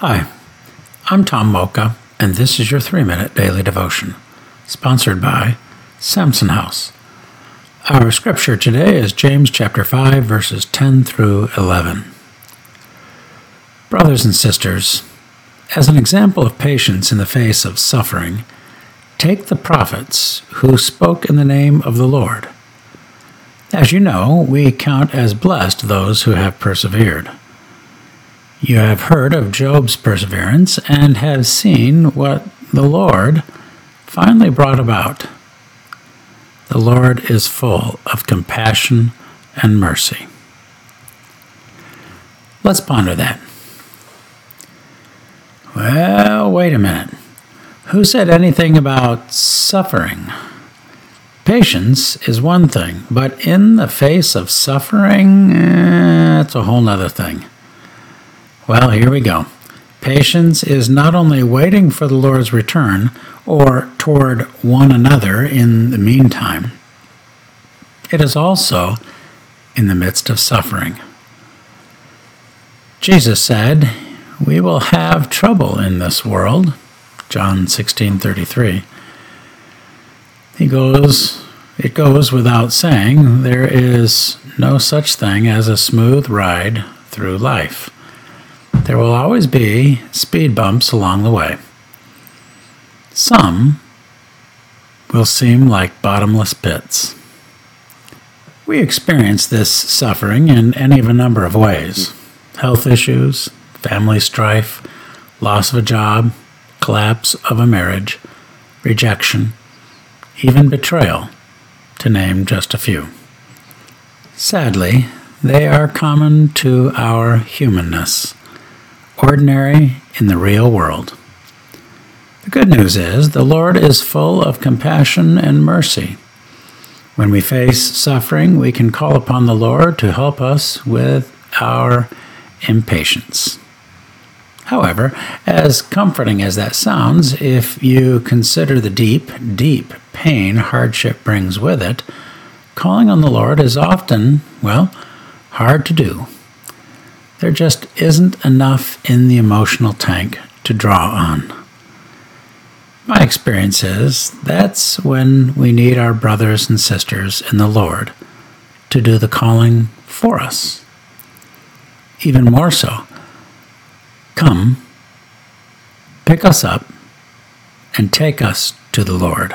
Hi, I'm Tom Mocha, and this is your three minute daily devotion, sponsored by Samson House. Our scripture today is James chapter 5, verses 10 through 11. Brothers and sisters, as an example of patience in the face of suffering, take the prophets who spoke in the name of the Lord. As you know, we count as blessed those who have persevered. You have heard of Job's perseverance and have seen what the Lord finally brought about. The Lord is full of compassion and mercy. Let's ponder that. Well, wait a minute. Who said anything about suffering? Patience is one thing, but in the face of suffering, eh, it's a whole other thing. Well, here we go. Patience is not only waiting for the Lord's return or toward one another in the meantime, it is also in the midst of suffering. Jesus said, "We will have trouble in this world." John 16:33. He goes it goes without saying there is no such thing as a smooth ride through life. There will always be speed bumps along the way. Some will seem like bottomless pits. We experience this suffering in any of a number of ways health issues, family strife, loss of a job, collapse of a marriage, rejection, even betrayal, to name just a few. Sadly, they are common to our humanness ordinary in the real world. The good news is the Lord is full of compassion and mercy. When we face suffering, we can call upon the Lord to help us with our impatience. However, as comforting as that sounds, if you consider the deep, deep pain hardship brings with it, calling on the Lord is often, well, hard to do. There just isn't enough in the emotional tank to draw on. My experience is that's when we need our brothers and sisters in the Lord to do the calling for us. Even more so, come, pick us up, and take us to the Lord.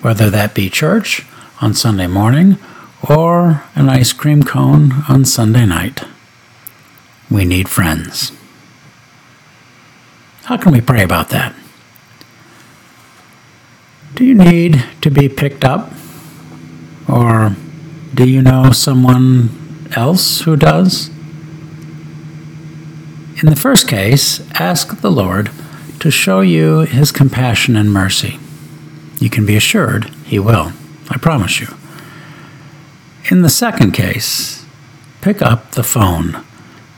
Whether that be church on Sunday morning or an ice cream cone on Sunday night. We need friends. How can we pray about that? Do you need to be picked up? Or do you know someone else who does? In the first case, ask the Lord to show you his compassion and mercy. You can be assured he will, I promise you. In the second case, pick up the phone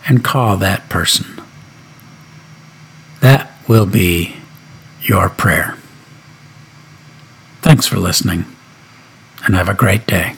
and call that person. That will be your prayer. Thanks for listening, and have a great day.